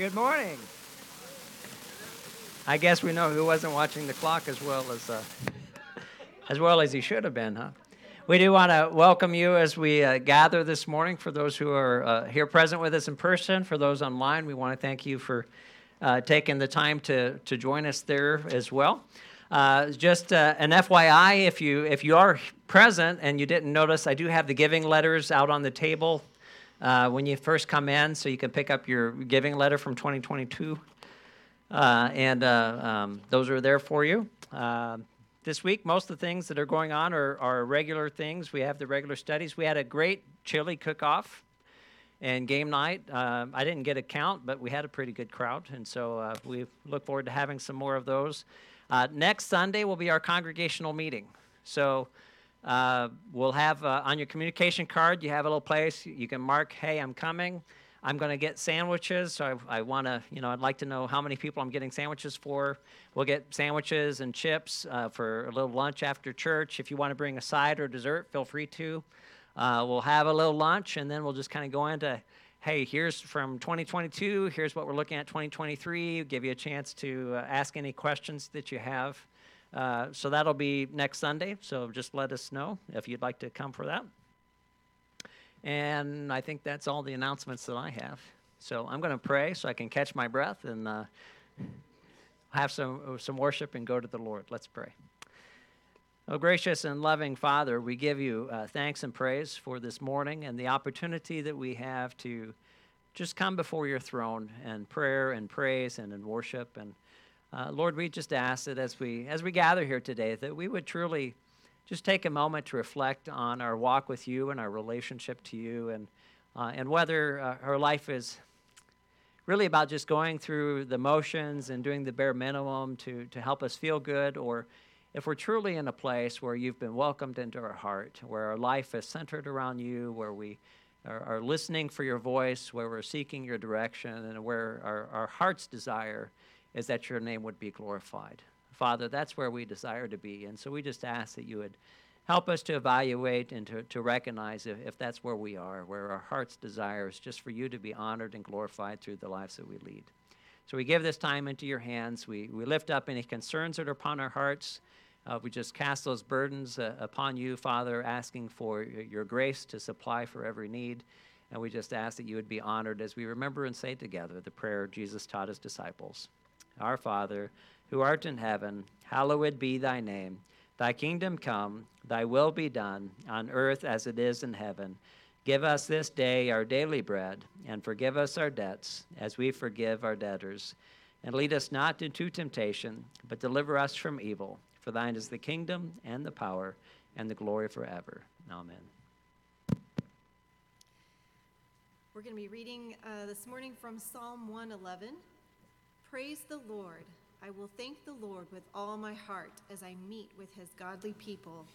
Good morning. I guess we know who wasn't watching the clock as well as uh, as well as he should have been, huh? We do want to welcome you as we uh, gather this morning. For those who are uh, here present with us in person, for those online, we want to thank you for uh, taking the time to to join us there as well. Uh, just uh, an FYI, if you if you are present and you didn't notice, I do have the giving letters out on the table uh, when you first come in, so you can pick up your giving letter from 2022. Uh, and uh, um, those are there for you. Uh, this week, most of the things that are going on are, are regular things. We have the regular studies. We had a great chili cook off and game night. Uh, I didn't get a count, but we had a pretty good crowd. And so uh, we look forward to having some more of those. next Sunday will be our congregational meeting. So uh, we'll have uh, on your communication card, you have a little place you can mark, hey, I'm coming. I'm going to get sandwiches. So I, I want to, you know, I'd like to know how many people I'm getting sandwiches for. We'll get sandwiches and chips uh, for a little lunch after church. If you want to bring a side or dessert, feel free to. Uh, we'll have a little lunch and then we'll just kind of go into, hey, here's from 2022, here's what we're looking at 2023, give you a chance to uh, ask any questions that you have. Uh, so that'll be next Sunday. So just let us know if you'd like to come for that. And I think that's all the announcements that I have. So I'm going to pray so I can catch my breath and uh, have some, some worship and go to the Lord. Let's pray. Oh, gracious and loving Father, we give you uh, thanks and praise for this morning and the opportunity that we have to just come before your throne and prayer and praise and in worship and uh, Lord, we just ask that as we as we gather here today, that we would truly just take a moment to reflect on our walk with you and our relationship to you, and uh, and whether uh, our life is really about just going through the motions and doing the bare minimum to to help us feel good, or if we're truly in a place where you've been welcomed into our heart, where our life is centered around you, where we are, are listening for your voice, where we're seeking your direction, and where our, our heart's desire is that your name would be glorified. Father, that's where we desire to be. And so we just ask that you would help us to evaluate and to, to recognize if, if that's where we are, where our heart's desire is just for you to be honored and glorified through the lives that we lead. So we give this time into your hands. We, we lift up any concerns that are upon our hearts. Uh, we just cast those burdens uh, upon you, Father, asking for your grace to supply for every need. And we just ask that you would be honored as we remember and say together the prayer Jesus taught his disciples. Our Father, who art in heaven, hallowed be thy name. Thy kingdom come, thy will be done, on earth as it is in heaven. Give us this day our daily bread, and forgive us our debts, as we forgive our debtors. And lead us not into temptation, but deliver us from evil. For thine is the kingdom, and the power, and the glory forever. Amen. We're going to be reading uh, this morning from Psalm 111. Praise the Lord. I will thank the Lord with all my heart as I meet with his godly people.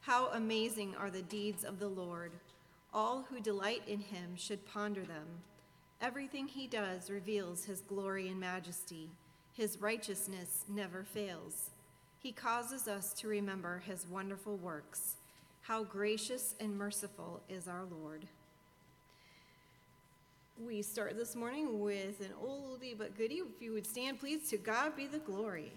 How amazing are the deeds of the Lord! All who delight in him should ponder them. Everything he does reveals his glory and majesty. His righteousness never fails. He causes us to remember his wonderful works. How gracious and merciful is our Lord. We start this morning with an oldie but goodie. If you would stand, please, to God be the glory.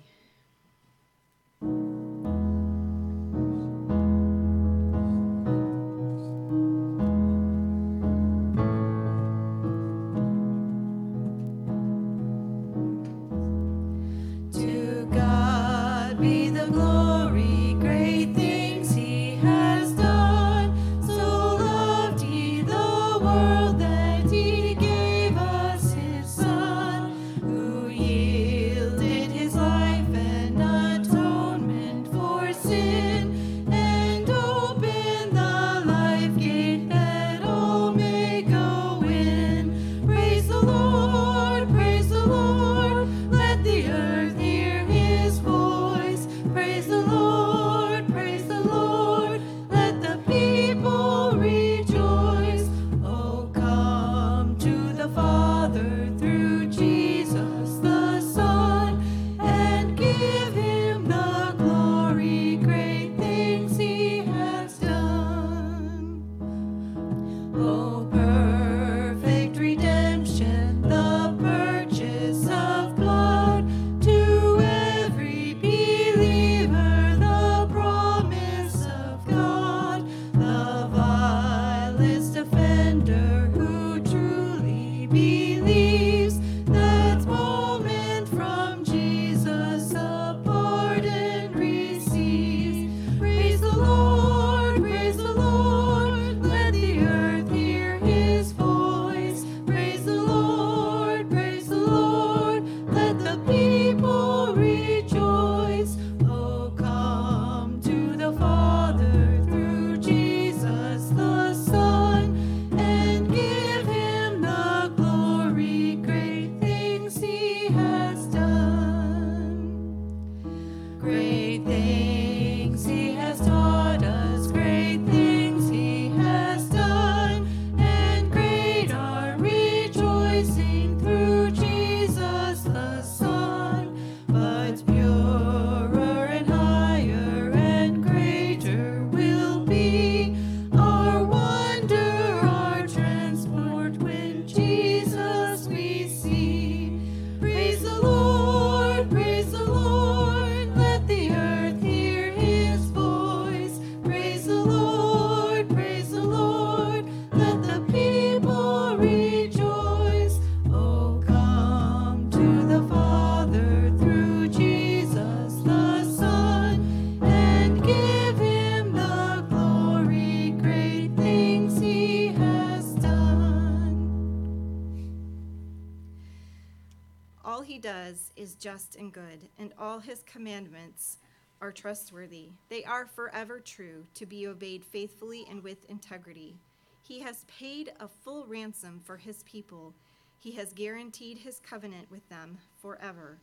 Just and good, and all his commandments are trustworthy. They are forever true, to be obeyed faithfully and with integrity. He has paid a full ransom for his people. He has guaranteed his covenant with them forever.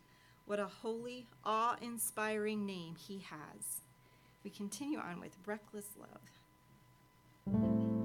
What a holy, awe inspiring name he has. We continue on with reckless love.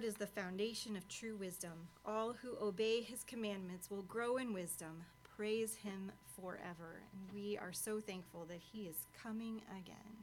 Lord is the foundation of true wisdom. All who obey his commandments will grow in wisdom. Praise him forever. And we are so thankful that he is coming again.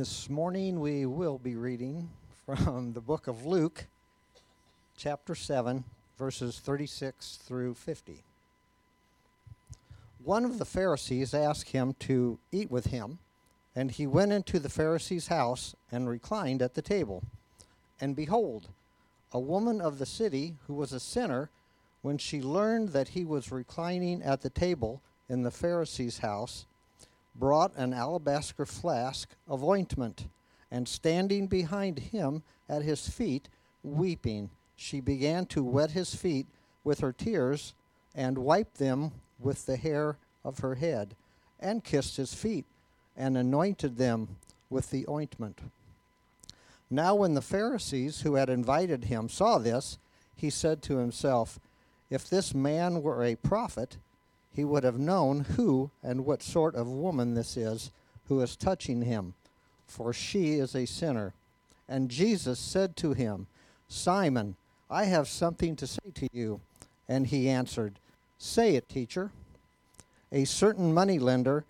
This morning we will be reading from the book of Luke, chapter 7, verses 36 through 50. One of the Pharisees asked him to eat with him, and he went into the Pharisee's house and reclined at the table. And behold, a woman of the city who was a sinner, when she learned that he was reclining at the table in the Pharisee's house, brought an alabaster flask of ointment, and standing behind him at his feet, weeping, she began to wet his feet with her tears, and wiped them with the hair of her head, and kissed his feet, and anointed them with the ointment. Now, when the Pharisees who had invited him saw this, he said to himself, If this man were a prophet, he would have known who and what sort of woman this is who is touching him, for she is a sinner. And Jesus said to him, Simon, I have something to say to you. And he answered, Say it, teacher. A certain moneylender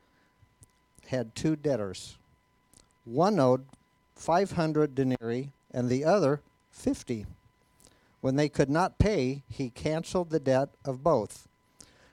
had two debtors. One owed 500 denarii and the other 50. When they could not pay, he canceled the debt of both.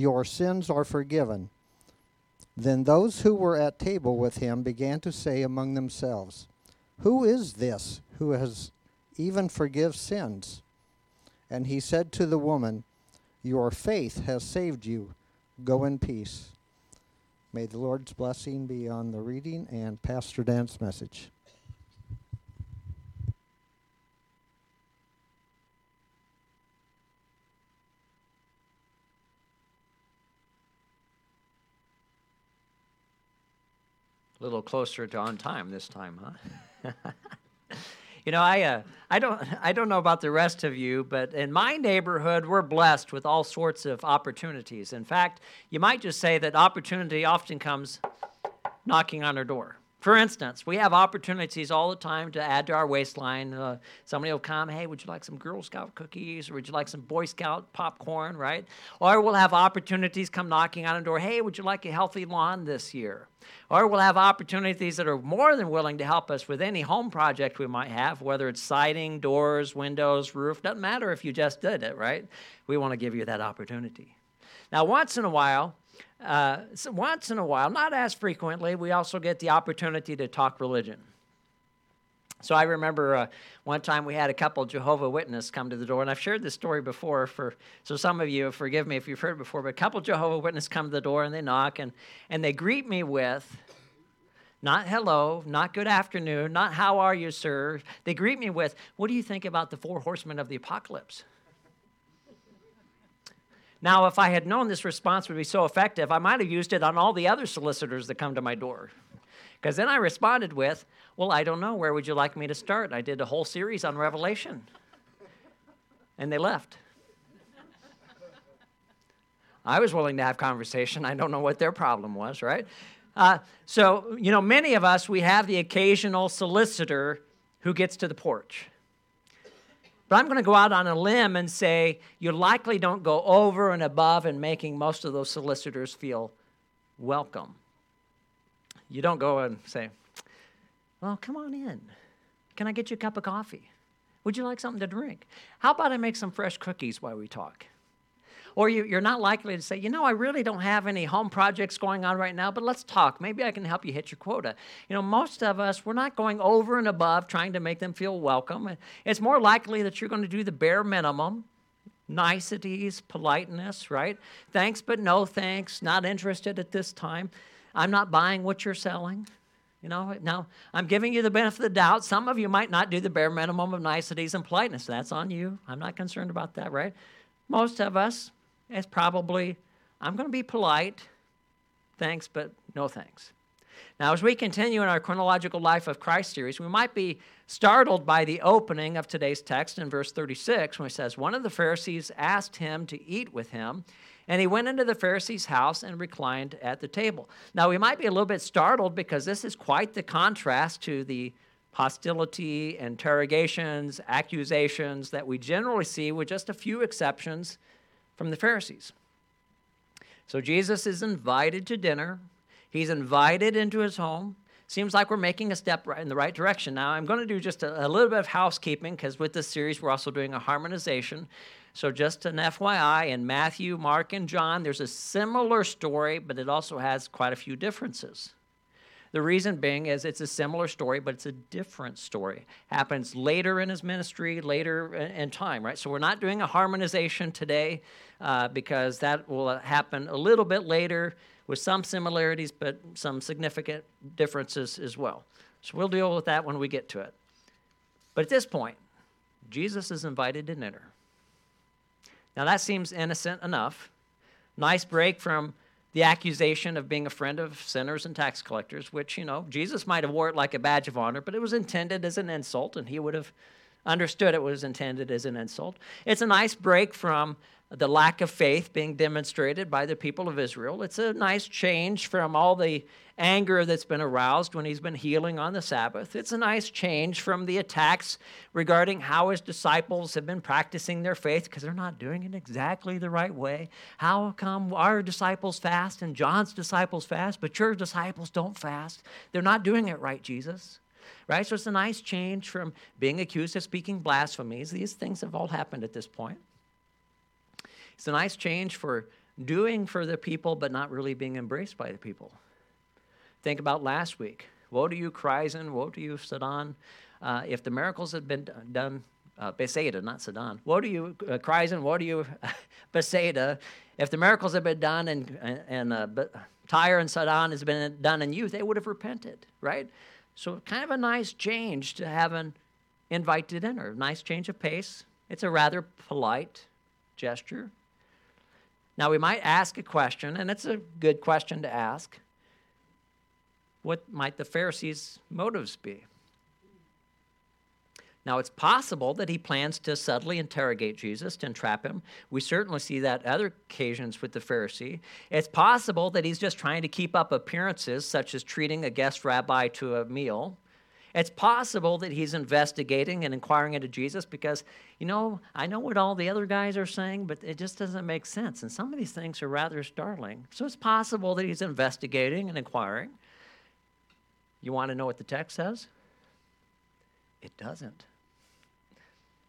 Your sins are forgiven. Then those who were at table with him began to say among themselves, Who is this who has even forgives sins? And he said to the woman, Your faith has saved you. Go in peace. May the Lord's blessing be on the reading and Pastor Dan's message. A little closer to on time this time, huh? you know, I uh, I don't I don't know about the rest of you, but in my neighborhood, we're blessed with all sorts of opportunities. In fact, you might just say that opportunity often comes knocking on our door. For instance, we have opportunities all the time to add to our waistline. Uh, somebody will come, hey, would you like some Girl Scout cookies or would you like some Boy Scout popcorn, right? Or we'll have opportunities come knocking on a door, hey, would you like a healthy lawn this year? Or we'll have opportunities that are more than willing to help us with any home project we might have, whether it's siding, doors, windows, roof, doesn't matter if you just did it, right? We want to give you that opportunity. Now, once in a while, uh, so once in a while, not as frequently, we also get the opportunity to talk religion. So I remember uh, one time we had a couple Jehovah Witness come to the door, and I've shared this story before. For so some of you, forgive me if you've heard it before, but a couple Jehovah Witness come to the door and they knock and and they greet me with, not hello, not good afternoon, not how are you, sir. They greet me with, what do you think about the four horsemen of the apocalypse? Now, if I had known this response would be so effective, I might have used it on all the other solicitors that come to my door. Because then I responded with, Well, I don't know. Where would you like me to start? I did a whole series on Revelation. And they left. I was willing to have conversation. I don't know what their problem was, right? Uh, so, you know, many of us, we have the occasional solicitor who gets to the porch. But I'm going to go out on a limb and say you likely don't go over and above in making most of those solicitors feel welcome. You don't go and say, Well, come on in. Can I get you a cup of coffee? Would you like something to drink? How about I make some fresh cookies while we talk? Or you, are not likely to say, you know, I really don't have any home projects going on right now, but let's talk. Maybe I can help you hit your quota. You know, most of us, we're not going over and above trying to make them feel welcome. It's more likely that you're going to do the bare minimum niceties, politeness, right? Thanks, but no thanks. Not interested at this time. I'm not buying what you're selling. You know, now I'm giving you the benefit of the doubt. Some of you might not do the bare minimum of niceties and politeness. That's on you. I'm not concerned about that, right? Most of us, it's probably, I'm going to be polite. Thanks, but no thanks. Now, as we continue in our chronological life of Christ series, we might be startled by the opening of today's text in verse 36 when it says, One of the Pharisees asked him to eat with him. And he went into the Pharisee's house and reclined at the table. Now, we might be a little bit startled because this is quite the contrast to the hostility, interrogations, accusations that we generally see, with just a few exceptions, from the Pharisees. So, Jesus is invited to dinner, he's invited into his home. Seems like we're making a step right in the right direction. Now, I'm going to do just a, a little bit of housekeeping because with this series, we're also doing a harmonization. So, just an FYI, in Matthew, Mark, and John, there's a similar story, but it also has quite a few differences. The reason being is it's a similar story, but it's a different story. Happens later in his ministry, later in time, right? So we're not doing a harmonization today uh, because that will happen a little bit later with some similarities, but some significant differences as well. So we'll deal with that when we get to it. But at this point, Jesus is invited to dinner. Now, that seems innocent enough. Nice break from the accusation of being a friend of sinners and tax collectors, which, you know, Jesus might have wore it like a badge of honor, but it was intended as an insult, and he would have understood it was intended as an insult. It's a nice break from the lack of faith being demonstrated by the people of Israel. It's a nice change from all the anger that's been aroused when he's been healing on the Sabbath. It's a nice change from the attacks regarding how his disciples have been practicing their faith because they're not doing it exactly the right way. How come our disciples fast and John's disciples fast, but your disciples don't fast? They're not doing it right, Jesus. Right? So it's a nice change from being accused of speaking blasphemies. These things have all happened at this point. It's a nice change for doing for the people, but not really being embraced by the people. Think about last week. Woe to you, Chorazin. Woe to you, Sidon. Uh, if the miracles had been done, uh, Bethsaida, not Sidon. Woe to you, uh, Chorazin. Woe to you, Bethsaida. If the miracles had been done and, and uh, Tyre and Sidon has been done in you, they would have repented, right? So, kind of a nice change to have an invite to dinner. Nice change of pace. It's a rather polite gesture. Now, we might ask a question, and it's a good question to ask. What might the Pharisees' motives be? Now, it's possible that he plans to subtly interrogate Jesus to entrap him. We certainly see that other occasions with the Pharisee. It's possible that he's just trying to keep up appearances, such as treating a guest rabbi to a meal. It's possible that he's investigating and inquiring into Jesus because, you know, I know what all the other guys are saying, but it just doesn't make sense. And some of these things are rather startling. So it's possible that he's investigating and inquiring. You want to know what the text says? It doesn't.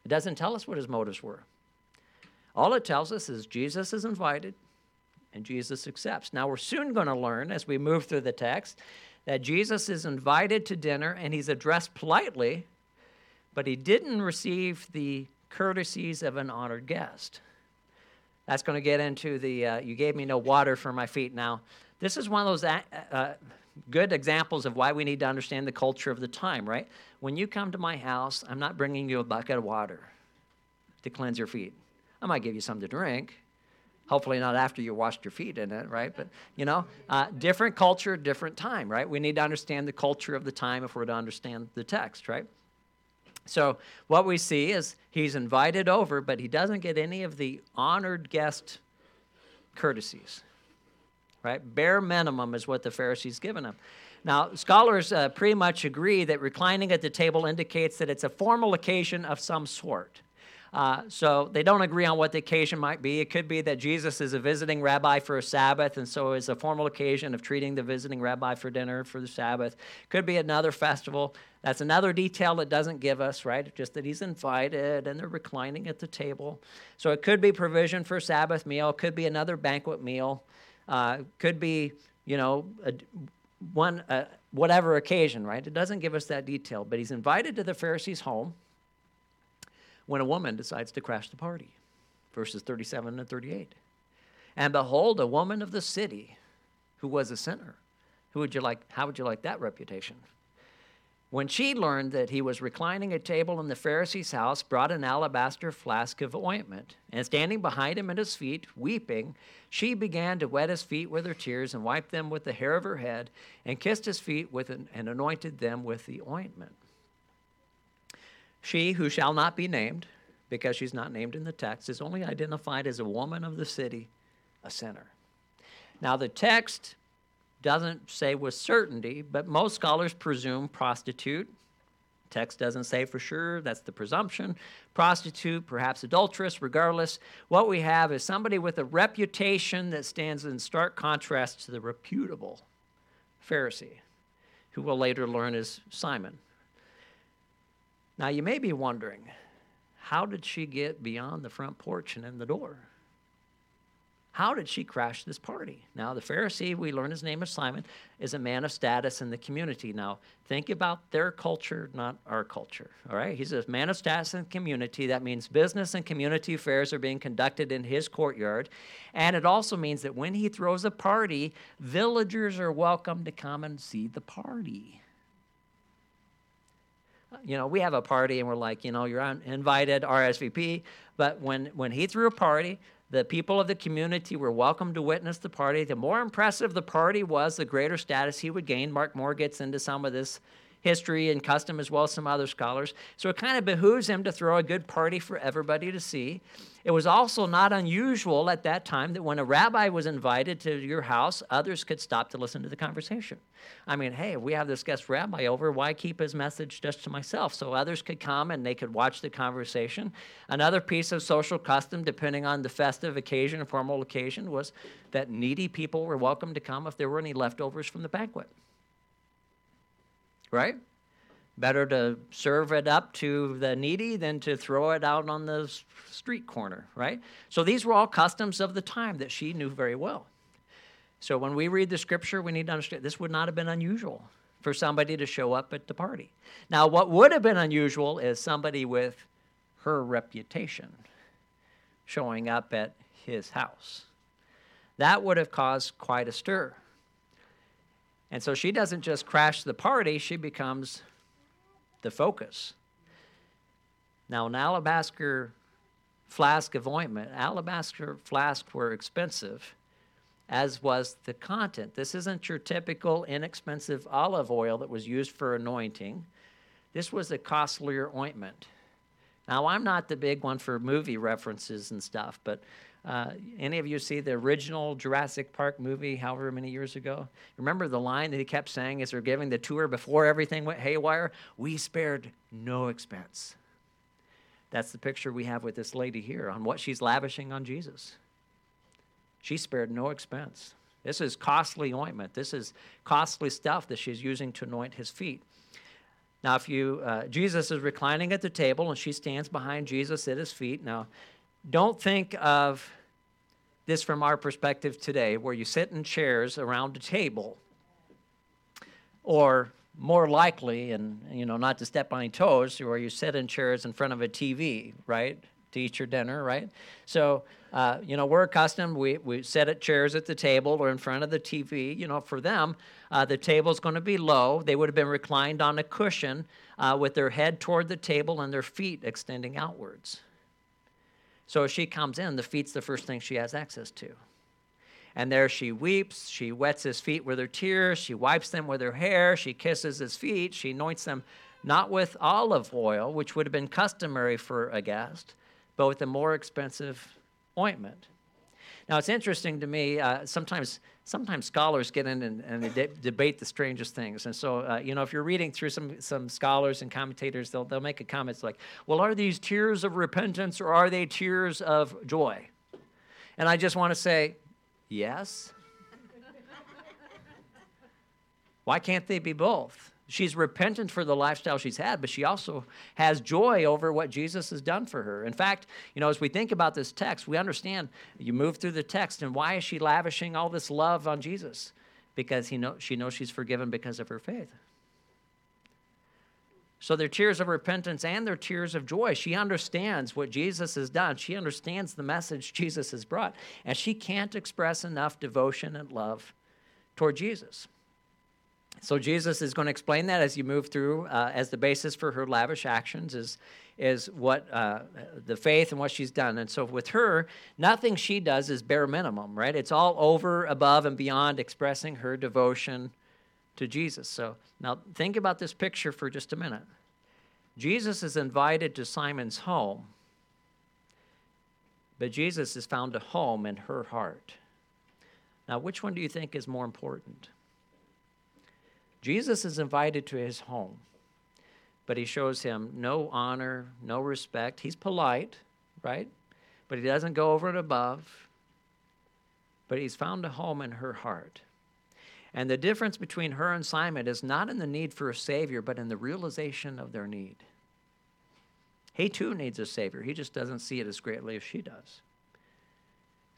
It doesn't tell us what his motives were. All it tells us is Jesus is invited and Jesus accepts. Now, we're soon going to learn as we move through the text that Jesus is invited to dinner and he's addressed politely, but he didn't receive the courtesies of an honored guest. That's going to get into the uh, you gave me no water for my feet. Now, this is one of those uh, uh, good examples of why we need to understand the culture of the time, right? When you come to my house, I'm not bringing you a bucket of water to cleanse your feet. I might give you some to drink, Hopefully, not after you washed your feet in it, right? But, you know, uh, different culture, different time, right? We need to understand the culture of the time if we're to understand the text, right? So, what we see is he's invited over, but he doesn't get any of the honored guest courtesies, right? Bare minimum is what the Pharisees given him. Now, scholars uh, pretty much agree that reclining at the table indicates that it's a formal occasion of some sort. Uh, so they don't agree on what the occasion might be. It could be that Jesus is a visiting rabbi for a Sabbath, and so it's a formal occasion of treating the visiting rabbi for dinner for the Sabbath. Could be another festival. That's another detail it doesn't give us, right? Just that he's invited and they're reclining at the table. So it could be provision for Sabbath meal. Could be another banquet meal. Uh, could be, you know, a, one uh, whatever occasion, right? It doesn't give us that detail. But he's invited to the Pharisee's home when a woman decides to crash the party. Verses 37 and 38. And behold, a woman of the city who was a sinner. Who would you like? How would you like that reputation? When she learned that he was reclining at table in the Pharisee's house, brought an alabaster flask of ointment, and standing behind him at his feet, weeping, she began to wet his feet with her tears and wiped them with the hair of her head, and kissed his feet with an, and anointed them with the ointment. She, who shall not be named, because she's not named in the text, is only identified as a woman of the city, a sinner. Now, the text doesn't say with certainty, but most scholars presume prostitute. Text doesn't say for sure, that's the presumption. Prostitute, perhaps adulteress, regardless. What we have is somebody with a reputation that stands in stark contrast to the reputable Pharisee, who we'll later learn is Simon. Now, you may be wondering, how did she get beyond the front porch and in the door? How did she crash this party? Now, the Pharisee, we learn his name is Simon, is a man of status in the community. Now, think about their culture, not our culture, all right? He's a man of status in the community. That means business and community affairs are being conducted in his courtyard. And it also means that when he throws a party, villagers are welcome to come and see the party. You know, we have a party and we're like, you know, you're invited, RSVP. But when, when he threw a party, the people of the community were welcome to witness the party. The more impressive the party was, the greater status he would gain. Mark Moore gets into some of this history and custom as well as some other scholars. So it kind of behooves him to throw a good party for everybody to see. It was also not unusual at that time that when a rabbi was invited to your house, others could stop to listen to the conversation. I mean, hey, if we have this guest rabbi over, why keep his message just to myself? So others could come and they could watch the conversation. Another piece of social custom, depending on the festive occasion or formal occasion, was that needy people were welcome to come if there were any leftovers from the banquet right? Better to serve it up to the needy than to throw it out on the street corner, right? So these were all customs of the time that she knew very well. So when we read the scripture, we need to understand this would not have been unusual for somebody to show up at the party. Now, what would have been unusual is somebody with her reputation showing up at his house. That would have caused quite a stir. And so she doesn't just crash the party, she becomes the focus. Now, an alabaster flask of ointment, alabaster flasks were expensive, as was the content. This isn't your typical inexpensive olive oil that was used for anointing. This was a costlier ointment. Now, I'm not the big one for movie references and stuff, but uh, any of you see the original Jurassic Park movie, however many years ago? Remember the line that he kept saying as they're giving the tour before everything went haywire? We spared no expense. That's the picture we have with this lady here on what she's lavishing on Jesus. She spared no expense. This is costly ointment. This is costly stuff that she's using to anoint his feet. Now, if you, uh, Jesus is reclining at the table and she stands behind Jesus at his feet. Now, don't think of this from our perspective today, where you sit in chairs around a table, or more likely, and you know, not to step on toes, where you sit in chairs in front of a TV, right, to eat your dinner, right? So, uh, you know, we're accustomed. We we sit at chairs at the table or in front of the TV. You know, for them, uh, the table's going to be low. They would have been reclined on a cushion uh, with their head toward the table and their feet extending outwards. So she comes in, the feet's the first thing she has access to. And there she weeps, she wets his feet with her tears, she wipes them with her hair, she kisses his feet, she anoints them not with olive oil, which would have been customary for a guest, but with a more expensive ointment. Now, it's interesting to me, uh, sometimes sometimes scholars get in and, and de- debate the strangest things. And so, uh, you know, if you're reading through some, some scholars and commentators, they'll, they'll make a comment like, well, are these tears of repentance or are they tears of joy? And I just want to say, yes. Why can't they be both? She's repentant for the lifestyle she's had, but she also has joy over what Jesus has done for her. In fact, you know, as we think about this text, we understand you move through the text, and why is she lavishing all this love on Jesus? Because he know, she knows she's forgiven because of her faith. So they're tears of repentance and they're tears of joy. She understands what Jesus has done. She understands the message Jesus has brought. And she can't express enough devotion and love toward Jesus. So Jesus is going to explain that as you move through, uh, as the basis for her lavish actions is is what uh, the faith and what she's done. And so with her, nothing she does is bare minimum, right? It's all over, above, and beyond expressing her devotion to Jesus. So now think about this picture for just a minute. Jesus is invited to Simon's home, but Jesus has found a home in her heart. Now, which one do you think is more important? Jesus is invited to his home but he shows him no honor, no respect. He's polite, right? But he doesn't go over and above. But he's found a home in her heart. And the difference between her and Simon is not in the need for a Savior, but in the realization of their need. He too needs a Savior. He just doesn't see it as greatly as she does.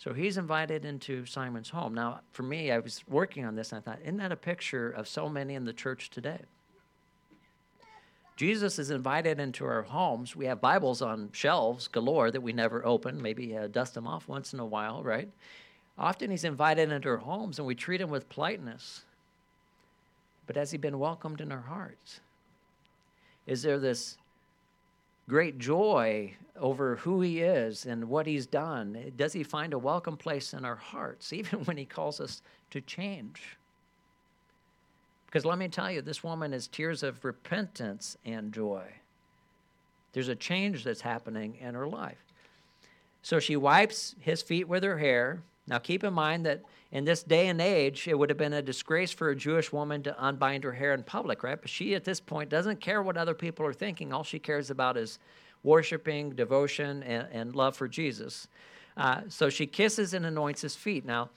So he's invited into Simon's home. Now, for me, I was working on this and I thought, isn't that a picture of so many in the church today? Jesus is invited into our homes. We have Bibles on shelves galore that we never open, maybe uh, dust them off once in a while, right? Often he's invited into our homes and we treat him with politeness. But has he been welcomed in our hearts? Is there this great joy over who he is and what he's done? Does he find a welcome place in our hearts, even when he calls us to change? Because let me tell you, this woman is tears of repentance and joy. There's a change that's happening in her life. So she wipes his feet with her hair. Now, keep in mind that in this day and age, it would have been a disgrace for a Jewish woman to unbind her hair in public, right? But she, at this point, doesn't care what other people are thinking. All she cares about is worshiping, devotion, and, and love for Jesus. Uh, so she kisses and anoints his feet. Now,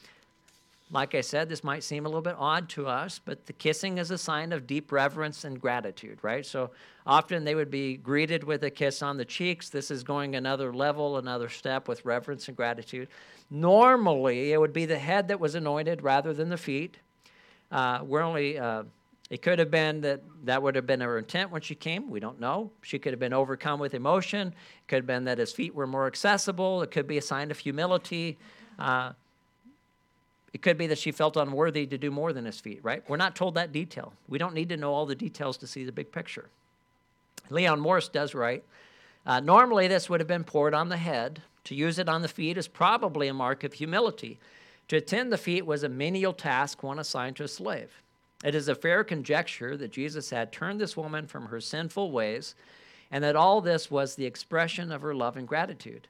like I said, this might seem a little bit odd to us, but the kissing is a sign of deep reverence and gratitude, right? So often they would be greeted with a kiss on the cheeks. This is going another level, another step with reverence and gratitude. Normally, it would be the head that was anointed rather than the feet. Uh, we're only, uh, it could have been that that would have been her intent when she came. We don't know. She could have been overcome with emotion. It could have been that his feet were more accessible. It could be a sign of humility. Uh, it could be that she felt unworthy to do more than his feet, right? We're not told that detail. We don't need to know all the details to see the big picture. Leon Morris does write uh, Normally, this would have been poured on the head. To use it on the feet is probably a mark of humility. To attend the feet was a menial task, one assigned to a slave. It is a fair conjecture that Jesus had turned this woman from her sinful ways and that all this was the expression of her love and gratitude.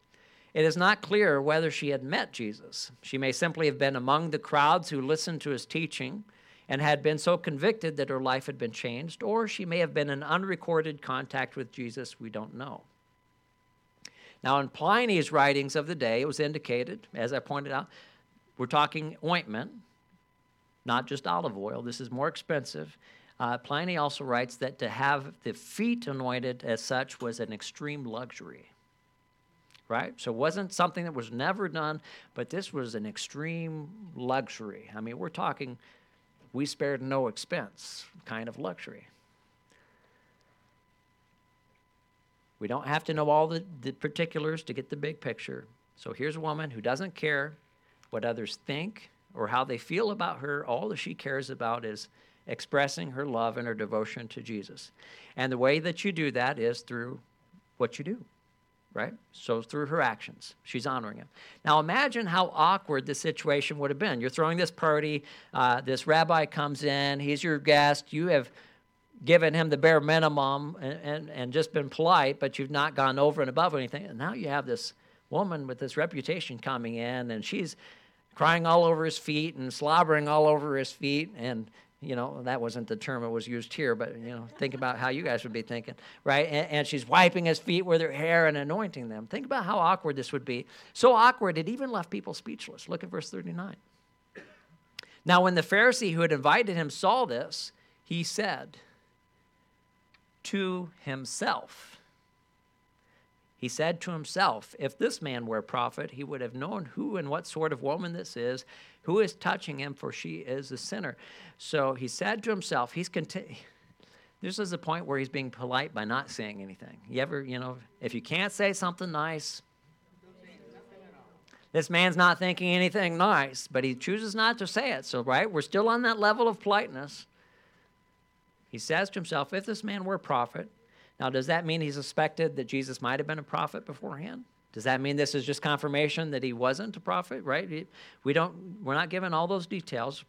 It is not clear whether she had met Jesus. She may simply have been among the crowds who listened to his teaching and had been so convicted that her life had been changed, or she may have been in unrecorded contact with Jesus. We don't know. Now, in Pliny's writings of the day, it was indicated, as I pointed out, we're talking ointment, not just olive oil. This is more expensive. Uh, Pliny also writes that to have the feet anointed as such was an extreme luxury right? So it wasn't something that was never done, but this was an extreme luxury. I mean, we're talking, we spared no expense kind of luxury. We don't have to know all the, the particulars to get the big picture. So here's a woman who doesn't care what others think or how they feel about her. All that she cares about is expressing her love and her devotion to Jesus. And the way that you do that is through what you do right? So through her actions, she's honoring him. Now imagine how awkward the situation would have been. You're throwing this party, uh, this rabbi comes in, he's your guest, you have given him the bare minimum and, and, and just been polite, but you've not gone over and above anything. And now you have this woman with this reputation coming in, and she's crying all over his feet and slobbering all over his feet and you know, that wasn't the term that was used here, but, you know, think about how you guys would be thinking, right? And, and, she's wiping his feet with her hair and anointing them. Think about how awkward this would be. So awkward, it even left people speechless. Look at verse 39. Now, when the Pharisee who had invited him saw this, he said to himself, he said to himself, If this man were a prophet, he would have known who and what sort of woman this is, who is touching him, for she is a sinner. So he said to himself, He's conti- This is the point where he's being polite by not saying anything. You ever, you know, if you can't say something nice, this man's not thinking anything nice, but he chooses not to say it. So, right, we're still on that level of politeness. He says to himself, if this man were a prophet, now does that mean he suspected that Jesus might have been a prophet beforehand? Does that mean this is just confirmation that he wasn't a prophet, right? We don't we're not given all those details,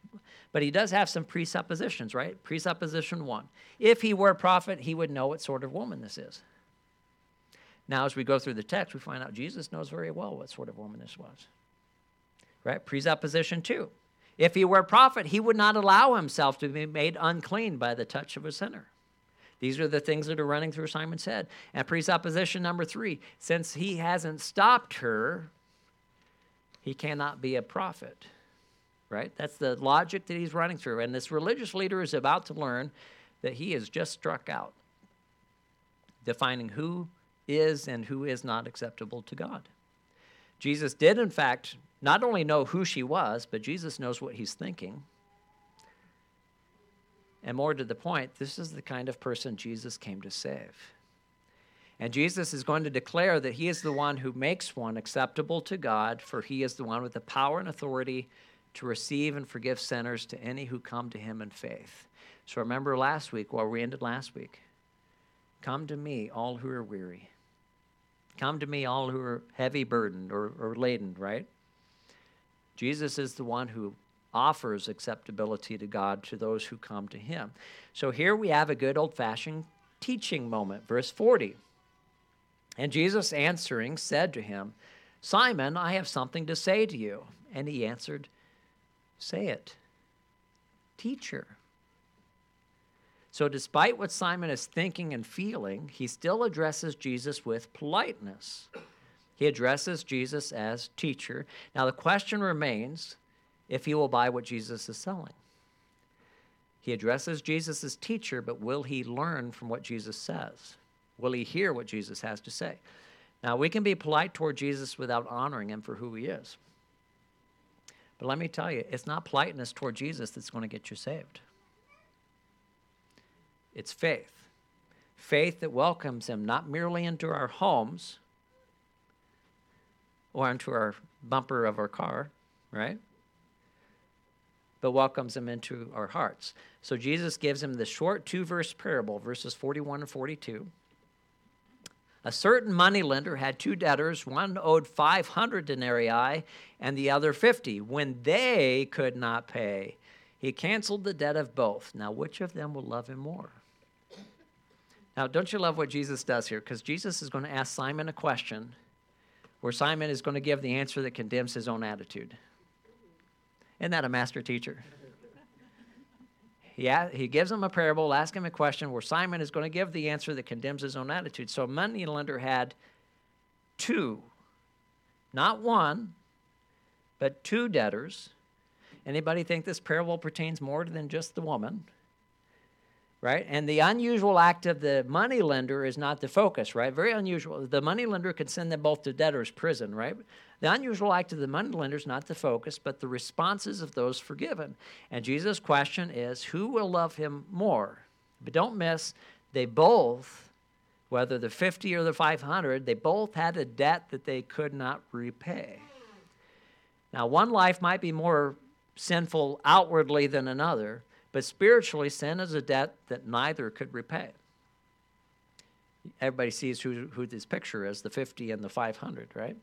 but he does have some presuppositions, right? Presupposition 1. If he were a prophet, he would know what sort of woman this is. Now as we go through the text, we find out Jesus knows very well what sort of woman this was. Right? Presupposition 2. If he were a prophet, he would not allow himself to be made unclean by the touch of a sinner. These are the things that are running through Simon's head. And presupposition number three since he hasn't stopped her, he cannot be a prophet. Right? That's the logic that he's running through. And this religious leader is about to learn that he has just struck out, defining who is and who is not acceptable to God. Jesus did, in fact, not only know who she was, but Jesus knows what he's thinking. And more to the point, this is the kind of person Jesus came to save. And Jesus is going to declare that he is the one who makes one acceptable to God, for he is the one with the power and authority to receive and forgive sinners to any who come to him in faith. So remember last week, where we ended last week Come to me, all who are weary. Come to me, all who are heavy burdened or, or laden, right? Jesus is the one who offers acceptability to God to those who come to him. So here we have a good old fashioned teaching moment. Verse 40. And Jesus answering said to him, Simon, I have something to say to you. And he answered, Say it, teacher. So, despite what Simon is thinking and feeling, he still addresses Jesus with politeness. He addresses Jesus as teacher. Now, the question remains if he will buy what Jesus is selling. He addresses Jesus as teacher, but will he learn from what Jesus says? Will he hear what Jesus has to say? Now, we can be polite toward Jesus without honoring him for who he is. But let me tell you, it's not politeness toward Jesus that's going to get you saved. It's faith. Faith that welcomes him not merely into our homes or into our bumper of our car, right? But welcomes them into our hearts. So Jesus gives him the short two verse parable, verses 41 and 42. A certain moneylender had two debtors. One owed 500 denarii and the other 50. When they could not pay, he canceled the debt of both. Now, which of them will love him more? Now, don't you love what Jesus does here? Because Jesus is going to ask Simon a question where Simon is going to give the answer that condemns his own attitude. Isn't that a master teacher? yeah, he gives him a parable, asks him a question where Simon is going to give the answer that condemns his own attitude. So a money lender had two, not one, but two debtors. Anybody think this parable pertains more than just the woman? Right? And the unusual act of the money lender is not the focus, right? Very unusual. The money lender could send them both to debtor's prison, right? The unusual act of the moneylender is not the focus, but the responses of those forgiven. And Jesus' question is who will love him more? But don't miss, they both, whether the 50 or the 500, they both had a debt that they could not repay. Now, one life might be more sinful outwardly than another, but spiritually, sin is a debt that neither could repay. Everybody sees who, who this picture is the 50 and the 500, right?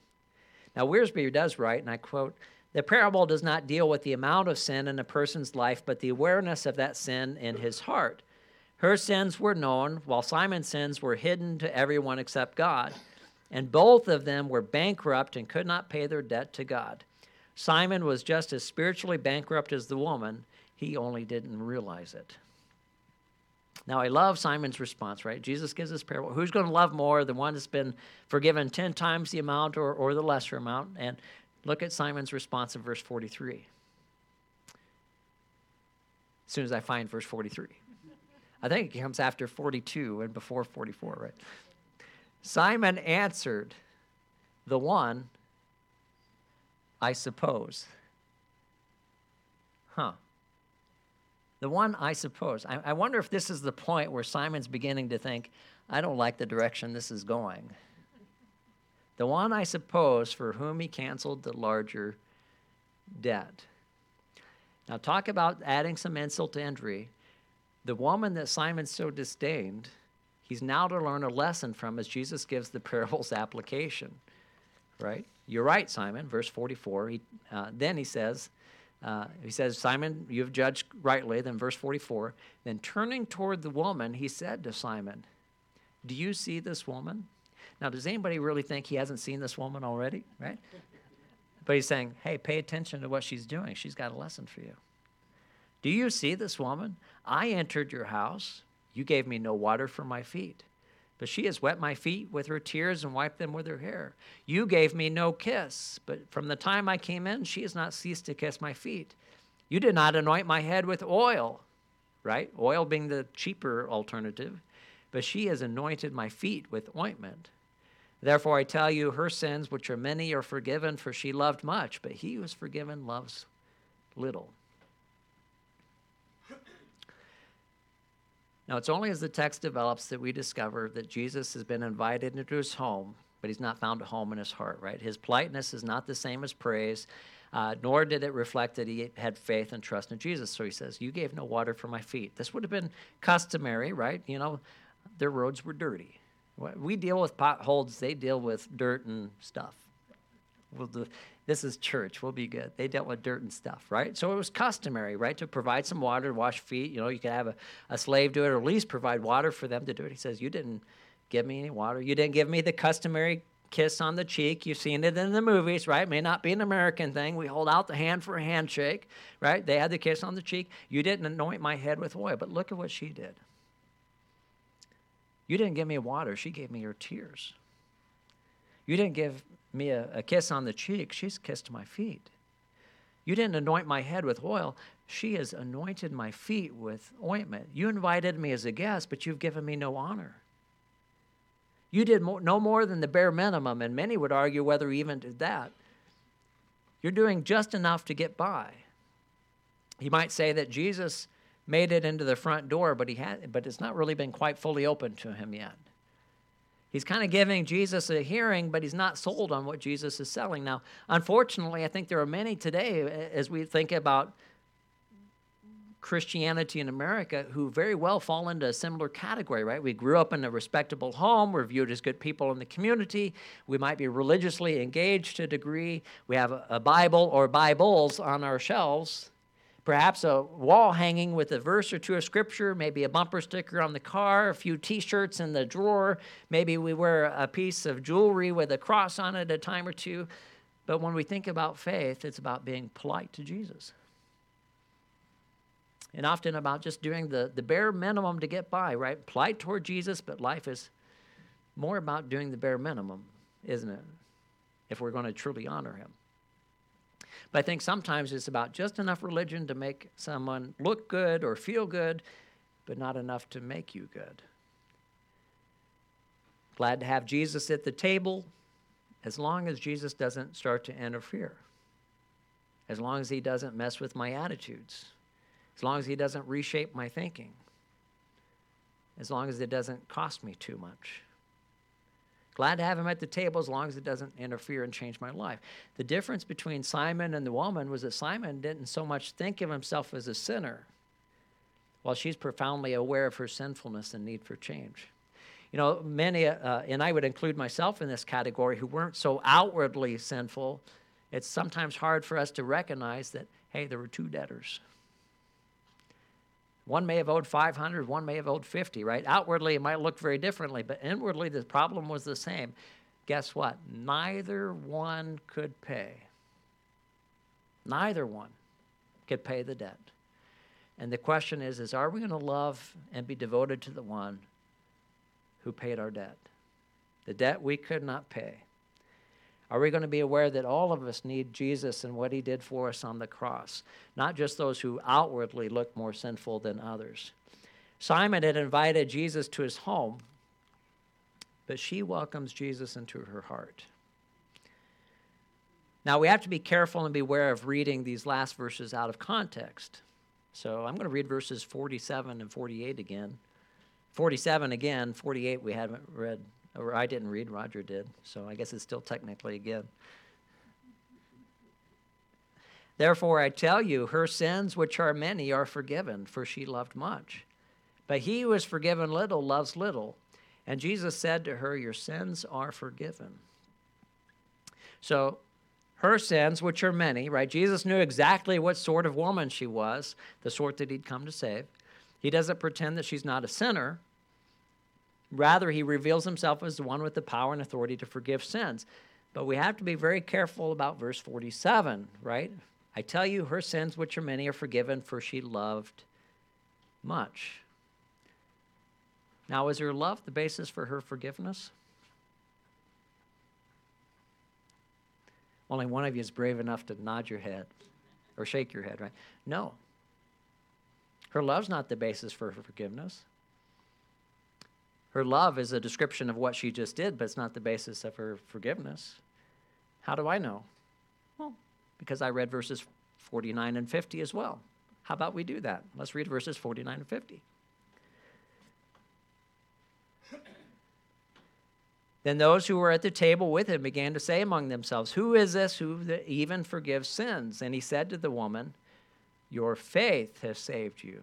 Now, Wiersbe does write, and I quote, the parable does not deal with the amount of sin in a person's life, but the awareness of that sin in his heart. Her sins were known, while Simon's sins were hidden to everyone except God. And both of them were bankrupt and could not pay their debt to God. Simon was just as spiritually bankrupt as the woman, he only didn't realize it. Now, I love Simon's response, right? Jesus gives this parable. Who's going to love more, the one that's been forgiven 10 times the amount or, or the lesser amount? And look at Simon's response in verse 43. As soon as I find verse 43. I think it comes after 42 and before 44, right? Simon answered, The one, I suppose. Huh. The one, I suppose. I, I wonder if this is the point where Simon's beginning to think, I don't like the direction this is going. The one, I suppose, for whom he canceled the larger debt. Now, talk about adding some insult to injury. The woman that Simon so disdained, he's now to learn a lesson from as Jesus gives the parable's application. Right? You're right, Simon. Verse 44. He, uh, then he says, uh, he says, Simon, you have judged rightly. Then verse 44. Then turning toward the woman, he said to Simon, Do you see this woman? Now, does anybody really think he hasn't seen this woman already? Right? But he's saying, Hey, pay attention to what she's doing. She's got a lesson for you. Do you see this woman? I entered your house. You gave me no water for my feet, but she has wet my feet with her tears and wiped them with her hair. You gave me no kiss, but from the time I came in, she has not ceased to kiss my feet. You did not anoint my head with oil, right? Oil being the cheaper alternative, but she has anointed my feet with ointment. Therefore, I tell you, her sins, which are many, are forgiven, for she loved much, but he who is forgiven loves little. Now, it's only as the text develops that we discover that Jesus has been invited into his home, but he's not found a home in his heart, right? His politeness is not the same as praise, uh, nor did it reflect that he had faith and trust in Jesus. So he says, You gave no water for my feet. This would have been customary, right? You know, their roads were dirty. We deal with potholes, they deal with dirt and stuff. We'll do, this is church. We'll be good. They dealt with dirt and stuff, right? So it was customary, right, to provide some water to wash feet. You know, you could have a, a slave do it, or at least provide water for them to do it. He says, You didn't give me any water. You didn't give me the customary kiss on the cheek. You've seen it in the movies, right? May not be an American thing. We hold out the hand for a handshake, right? They had the kiss on the cheek. You didn't anoint my head with oil, but look at what she did. You didn't give me water, she gave me her tears. You didn't give me a, a kiss on the cheek, she's kissed my feet. You didn't anoint my head with oil, she has anointed my feet with ointment. You invited me as a guest, but you've given me no honor. You did no more than the bare minimum, and many would argue whether you even did that. You're doing just enough to get by. You might say that Jesus made it into the front door, but he had, but it's not really been quite fully open to him yet. He's kind of giving Jesus a hearing, but he's not sold on what Jesus is selling. Now, unfortunately, I think there are many today, as we think about Christianity in America, who very well fall into a similar category, right? We grew up in a respectable home. We're viewed as good people in the community. We might be religiously engaged to a degree. We have a Bible or Bibles on our shelves perhaps a wall hanging with a verse or two of scripture, maybe a bumper sticker on the car, a few t shirts in the drawer, maybe we wear a piece of jewelry with a cross on it a time or two. But when we think about faith, it's about being polite to Jesus. And often about just doing the, the bare minimum to get by, right? Polite toward Jesus, but life is more about doing the bare minimum, isn't it? If we're going to truly honor him. But I think sometimes it's about just enough religion to make someone look good or feel good, but not enough to make you good. Glad to have Jesus at the table as long as Jesus doesn't start to interfere, as long as he doesn't mess with my attitudes, as long as he doesn't reshape my thinking, as long as it doesn't cost me too much. Glad to have him at the table as long as it doesn't interfere and change my life. The difference between Simon and the woman was that Simon didn't so much think of himself as a sinner, while she's profoundly aware of her sinfulness and need for change. You know, many, uh, and I would include myself in this category, who weren't so outwardly sinful, it's sometimes hard for us to recognize that, hey, there were two debtors. One may have owed 500, one may have owed 50, right? Outwardly, it might look very differently, but inwardly, the problem was the same. Guess what? Neither one could pay. Neither one could pay the debt. And the question is, is are we going to love and be devoted to the one who paid our debt? The debt we could not pay. Are we going to be aware that all of us need Jesus and what he did for us on the cross? Not just those who outwardly look more sinful than others. Simon had invited Jesus to his home, but she welcomes Jesus into her heart. Now, we have to be careful and beware of reading these last verses out of context. So I'm going to read verses 47 and 48 again. 47 again, 48 we haven't read or I didn't read, Roger did, so I guess it's still technically again. Therefore, I tell you, her sins, which are many, are forgiven, for she loved much. But he who is forgiven little loves little. And Jesus said to her, Your sins are forgiven. So her sins, which are many, right? Jesus knew exactly what sort of woman she was, the sort that he'd come to save. He doesn't pretend that she's not a sinner. Rather, he reveals himself as the one with the power and authority to forgive sins. But we have to be very careful about verse 47, right? I tell you, her sins, which are many, are forgiven, for she loved much. Now, is her love the basis for her forgiveness? Only one of you is brave enough to nod your head or shake your head, right? No. Her love's not the basis for her forgiveness. Her love is a description of what she just did, but it's not the basis of her forgiveness. How do I know? Well, because I read verses 49 and 50 as well. How about we do that? Let's read verses 49 and 50. Then those who were at the table with him began to say among themselves, Who is this who even forgives sins? And he said to the woman, Your faith has saved you.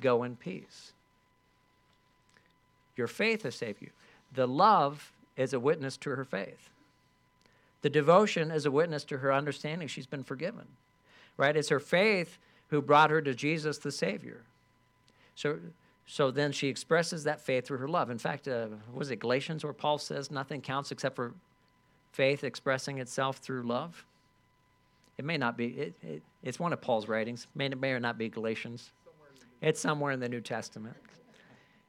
Go in peace. Your faith has saved you. The love is a witness to her faith. The devotion is a witness to her understanding she's been forgiven. Right? It's her faith who brought her to Jesus the Savior. So so then she expresses that faith through her love. In fact, uh, was it Galatians where Paul says nothing counts except for faith expressing itself through love? It may not be, it, it, it's one of Paul's writings. It may, or may or not be Galatians. It's somewhere in the New Testament.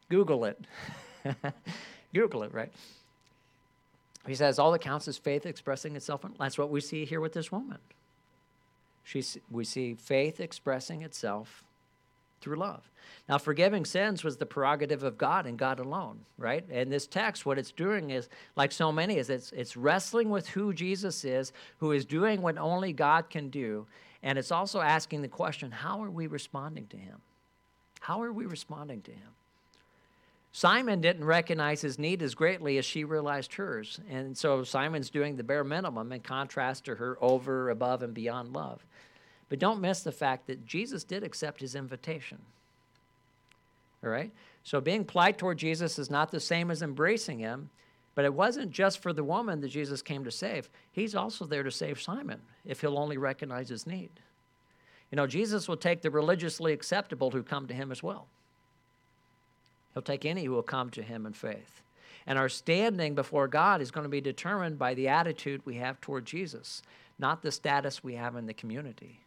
Google it. Google it, right? He says all that counts is faith expressing itself. That's what we see here with this woman. She's, we see faith expressing itself through love. Now, forgiving sins was the prerogative of God and God alone, right? And this text, what it's doing is, like so many, is it's, it's wrestling with who Jesus is, who is doing what only God can do. And it's also asking the question how are we responding to him? How are we responding to him? Simon didn't recognize his need as greatly as she realized hers. And so Simon's doing the bare minimum in contrast to her over, above, and beyond love. But don't miss the fact that Jesus did accept his invitation. All right? So being polite toward Jesus is not the same as embracing him, but it wasn't just for the woman that Jesus came to save. He's also there to save Simon if he'll only recognize his need. You know, Jesus will take the religiously acceptable who come to him as well. He'll take any who will come to him in faith. And our standing before God is going to be determined by the attitude we have toward Jesus, not the status we have in the community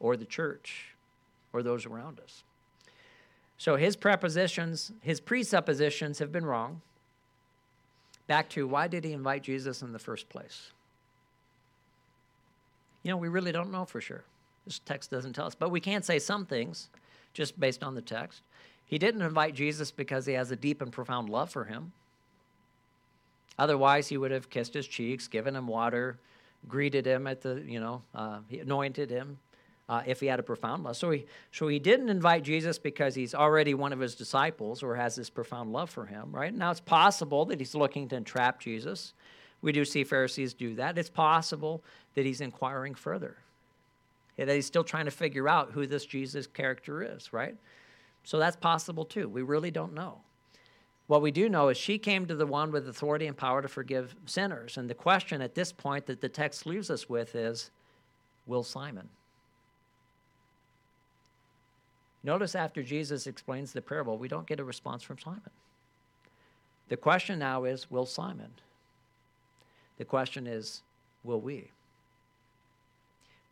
or the church or those around us. So his prepositions, his presuppositions have been wrong. Back to why did he invite Jesus in the first place? You know, we really don't know for sure. This text doesn't tell us, but we can say some things just based on the text. He didn't invite Jesus because he has a deep and profound love for him. Otherwise, he would have kissed his cheeks, given him water, greeted him at the, you know, uh, he anointed him, uh, if he had a profound love. So he, so he didn't invite Jesus because he's already one of his disciples or has this profound love for him, right? Now it's possible that he's looking to entrap Jesus. We do see Pharisees do that. It's possible that he's inquiring further, that he's still trying to figure out who this Jesus character is, right? So that's possible too. We really don't know. What we do know is she came to the one with authority and power to forgive sinners. And the question at this point that the text leaves us with is Will Simon? Notice after Jesus explains the parable, we don't get a response from Simon. The question now is Will Simon? The question is Will we?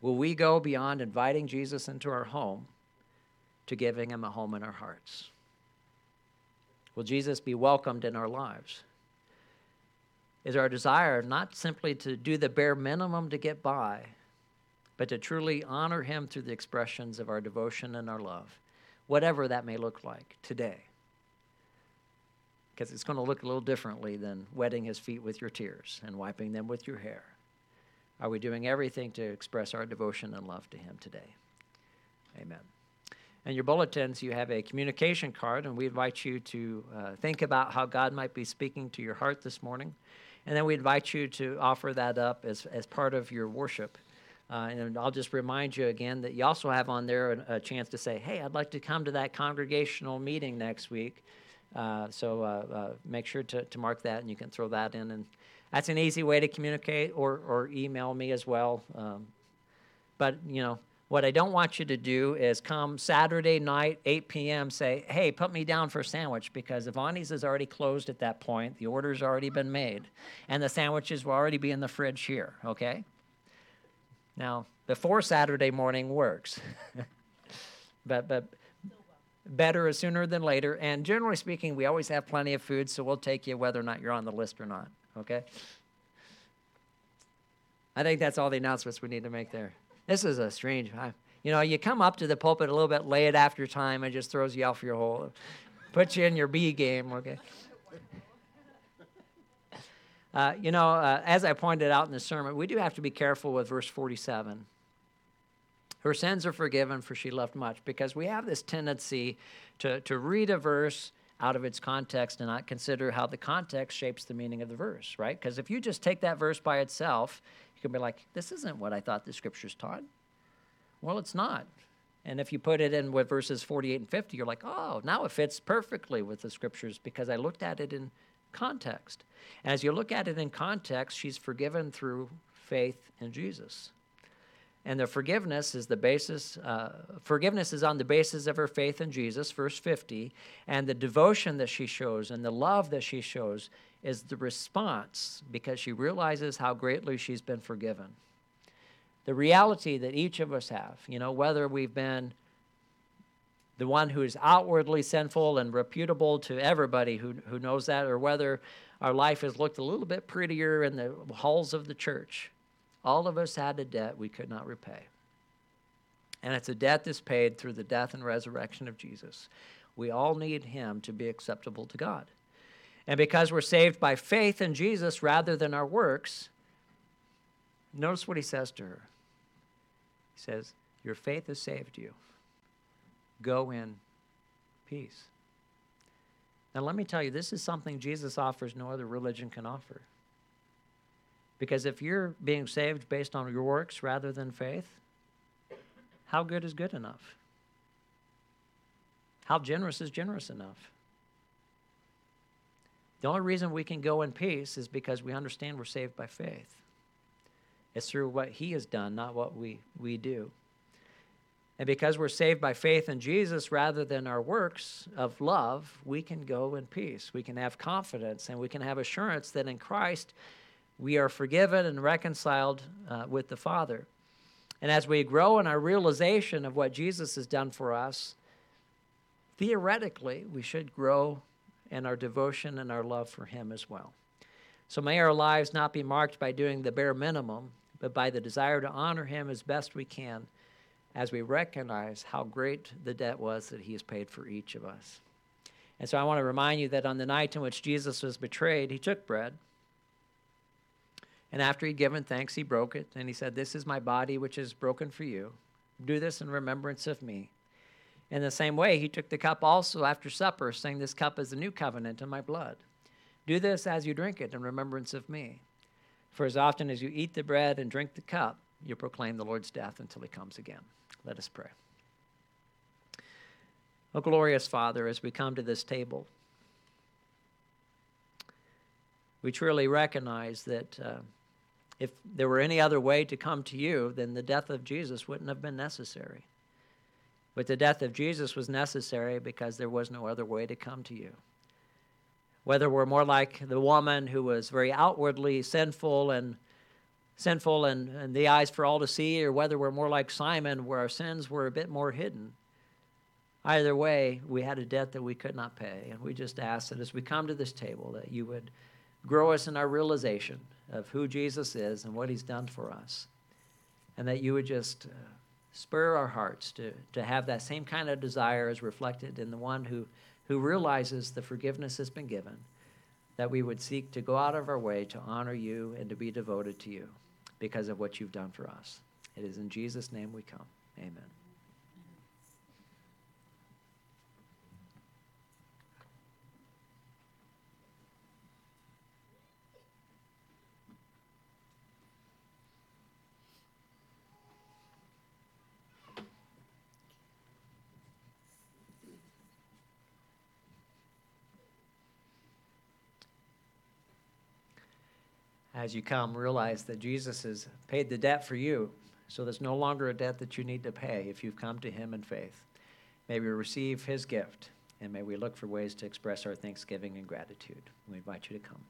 Will we go beyond inviting Jesus into our home to giving him a home in our hearts? Will Jesus be welcomed in our lives? Is our desire not simply to do the bare minimum to get by, but to truly honor him through the expressions of our devotion and our love? whatever that may look like today. Because it's going to look a little differently than wetting his feet with your tears and wiping them with your hair. Are we doing everything to express our devotion and love to him today? Amen. In your bulletins, you have a communication card, and we invite you to uh, think about how God might be speaking to your heart this morning. And then we invite you to offer that up as, as part of your worship Uh, and I'll just remind you again that you also have on there a, a, chance to say, hey, I'd like to come to that congregational meeting next week. Uh, so uh, uh, make sure to, to mark that and you can throw that in. And that's an easy way to communicate or, or email me as well. Um, but, you know, what I don't want you to do is come Saturday night, 8 p.m., say, hey, put me down for a sandwich because Avani's is already closed at that point. The order's already been made. And the sandwiches will already be in the fridge here, okay? Now, before Saturday morning works, but, but better is sooner than later. And generally speaking, we always have plenty of food, so we'll take you whether or not you're on the list or not, okay? I think that's all the announcements we need to make there. This is a strange time. You know, you come up to the pulpit a little bit late after time, it just throws you off your hole, puts you in your B game, okay? Uh, you know, uh, as I pointed out in the sermon, we do have to be careful with verse 47. Her sins are forgiven, for she loved much, because we have this tendency to, to read a verse out of its context and not consider how the context shapes the meaning of the verse, right? Because if you just take that verse by itself, can be like, this isn't what I thought the scriptures taught. Well, it's not. And if you put it in with verses 48 and 50, you're like, oh, now it fits perfectly with the scriptures because I looked at it in context. As you look at it in context, she's forgiven through faith in Jesus. And the forgiveness is the basis, uh, forgiveness is on the basis of her faith in Jesus, verse 50. And the devotion that she shows and the love that she shows is the response because she realizes how greatly she's been forgiven. The reality that each of us have, you know, whether we've been the one who is outwardly sinful and reputable to everybody who, who knows that, or whether our life has looked a little bit prettier in the halls of the church. All of us had a debt we could not repay. And it's a debt that's paid through the death and resurrection of Jesus. We all need him to be acceptable to God. And because we're saved by faith in Jesus rather than our works, notice what he says to her. He says, Your faith has saved you. Go in peace. Now, let me tell you, this is something Jesus offers no other religion can offer. Because if you're being saved based on your works rather than faith, how good is good enough? How generous is generous enough? The only reason we can go in peace is because we understand we're saved by faith. It's through what He has done, not what we, we do. And because we're saved by faith in Jesus rather than our works of love, we can go in peace. We can have confidence and we can have assurance that in Christ we are forgiven and reconciled uh, with the Father. And as we grow in our realization of what Jesus has done for us, theoretically, we should grow in our devotion and our love for Him as well. So may our lives not be marked by doing the bare minimum, but by the desire to honor Him as best we can as we recognize how great the debt was that he has paid for each of us. And so I want to remind you that on the night in which Jesus was betrayed, he took bread. And after he'd given thanks, he broke it. And he said, This is my body, which is broken for you. Do this in remembrance of me. In the same way, he took the cup also after supper, saying, This cup is the new covenant in my blood. Do this as you drink it in remembrance of me. For as often as you eat the bread and drink the cup, you proclaim the Lord's death until he comes again. Let us pray. Oh, glorious Father, as we come to this table, we truly recognize that uh, if there were any other way to come to you, then the death of Jesus wouldn't have been necessary. But the death of Jesus was necessary because there was no other way to come to you. Whether we're more like the woman who was very outwardly sinful and sinful and, and the eyes for all to see, or whether we're more like Simon, where our sins were a bit more hidden. Either way, we had a debt that we could not pay. And we just ask that as we come to this table, that you would grow us in our realization of who Jesus is and what he's done for us. And that you would just uh, spur our hearts to, to have that same kind of desire as reflected in the one who, who realizes the forgiveness has been given, that we would seek to go out of our way to honor you and to be devoted to you because of what you've done for us. It is in Jesus' name we come. Amen. As you come, realize that Jesus has paid the debt for you. So there's no longer a debt that you need to pay if you've come to Him in faith. May we receive His gift, and may we look for ways to express our thanksgiving and gratitude. We invite you to come.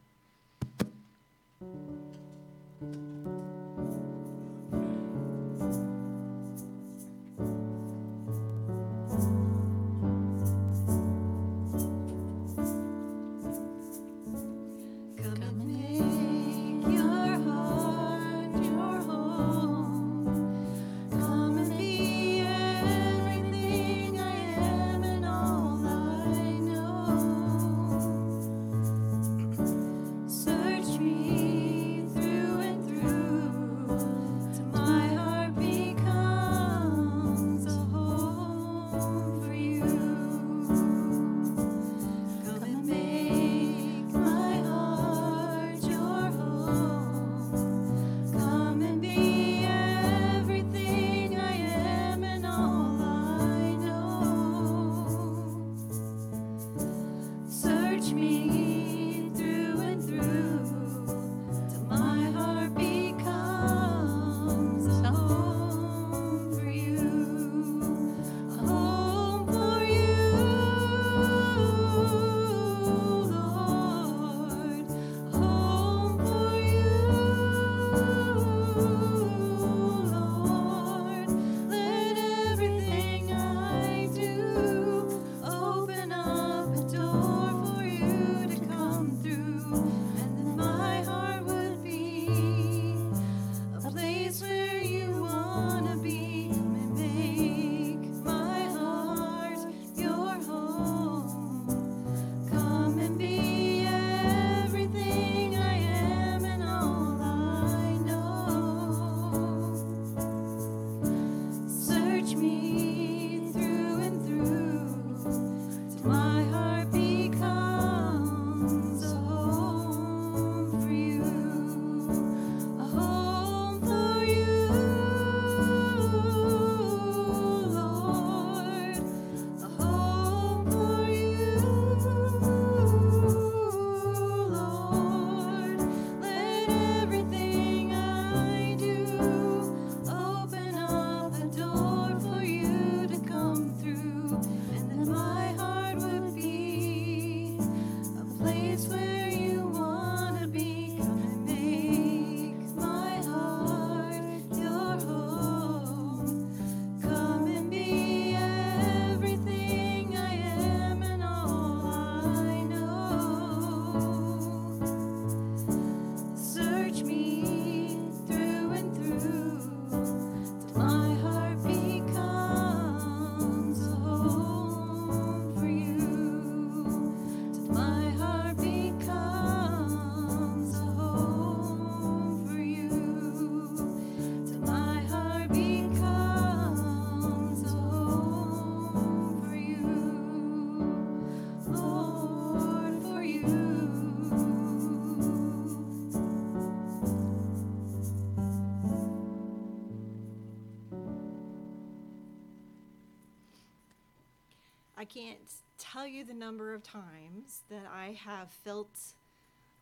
Can't tell you the number of times that I have felt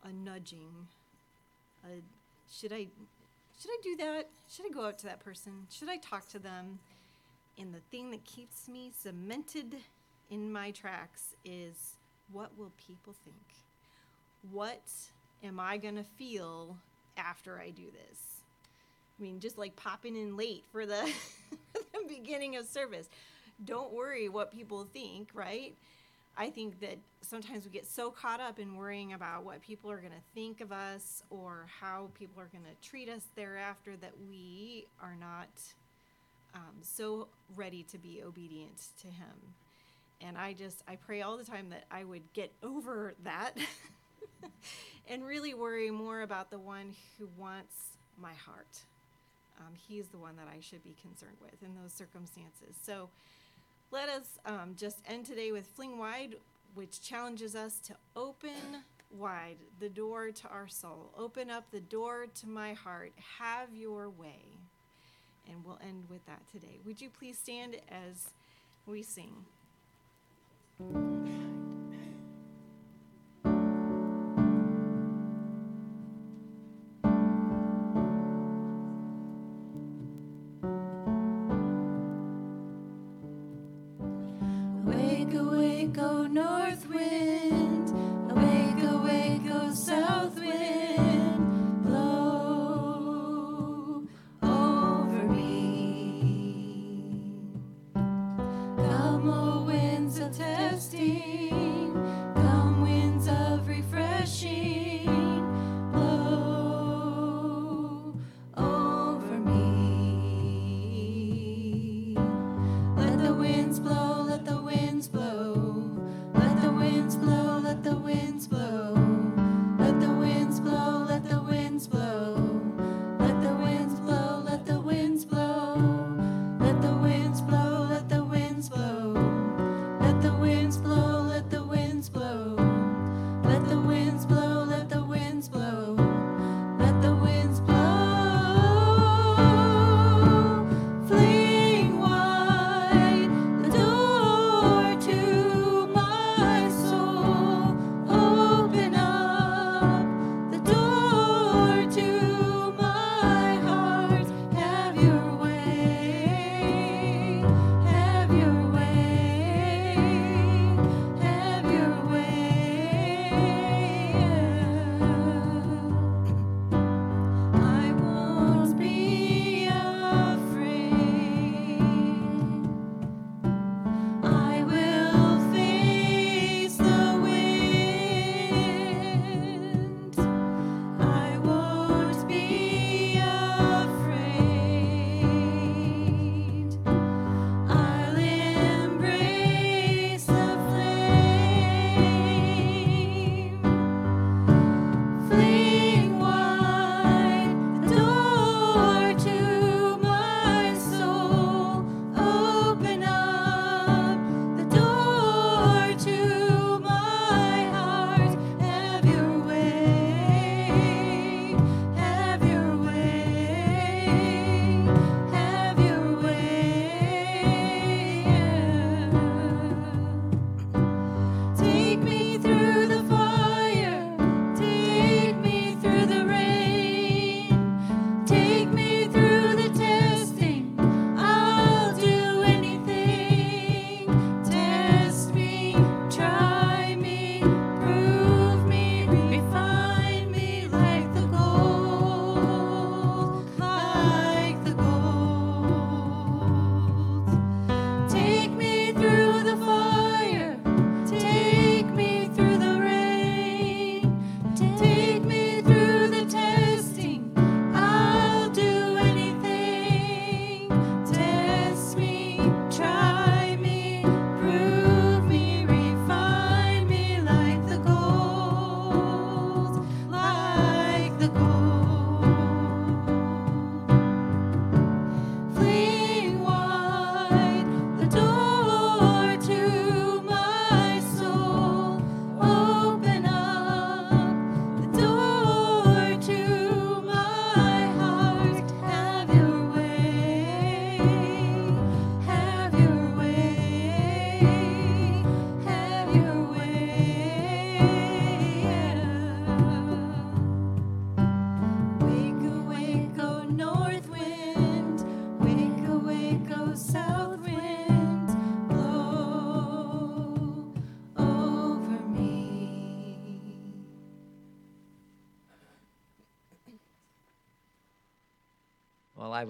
a nudging. A, should I should I do that? Should I go out to that person? Should I talk to them? And the thing that keeps me cemented in my tracks is what will people think? What am I going to feel after I do this? I mean, just like popping in late for the, the beginning of service don't worry what people think, right? I think that sometimes we get so caught up in worrying about what people are going to think of us or how people are going to treat us thereafter that we are not um, so ready to be obedient to Him. And I just, I pray all the time that I would get over that and really worry more about the one who wants my heart. Um, he's the one that I should be concerned with in those circumstances. So, let us um, just end today with Fling Wide, which challenges us to open wide the door to our soul. Open up the door to my heart. Have your way. And we'll end with that today. Would you please stand as we sing?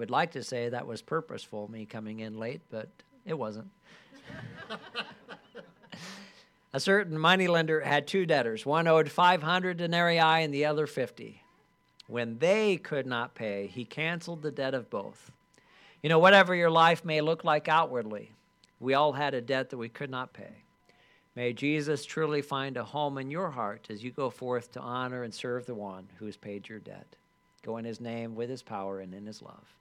Would like to say that was purposeful, me coming in late, but it wasn't. A certain moneylender had two debtors. One owed 500 denarii and the other 50. When they could not pay, he canceled the debt of both. You know, whatever your life may look like outwardly, we all had a debt that we could not pay. May Jesus truly find a home in your heart as you go forth to honor and serve the one who has paid your debt. Go in his name, with his power, and in his love.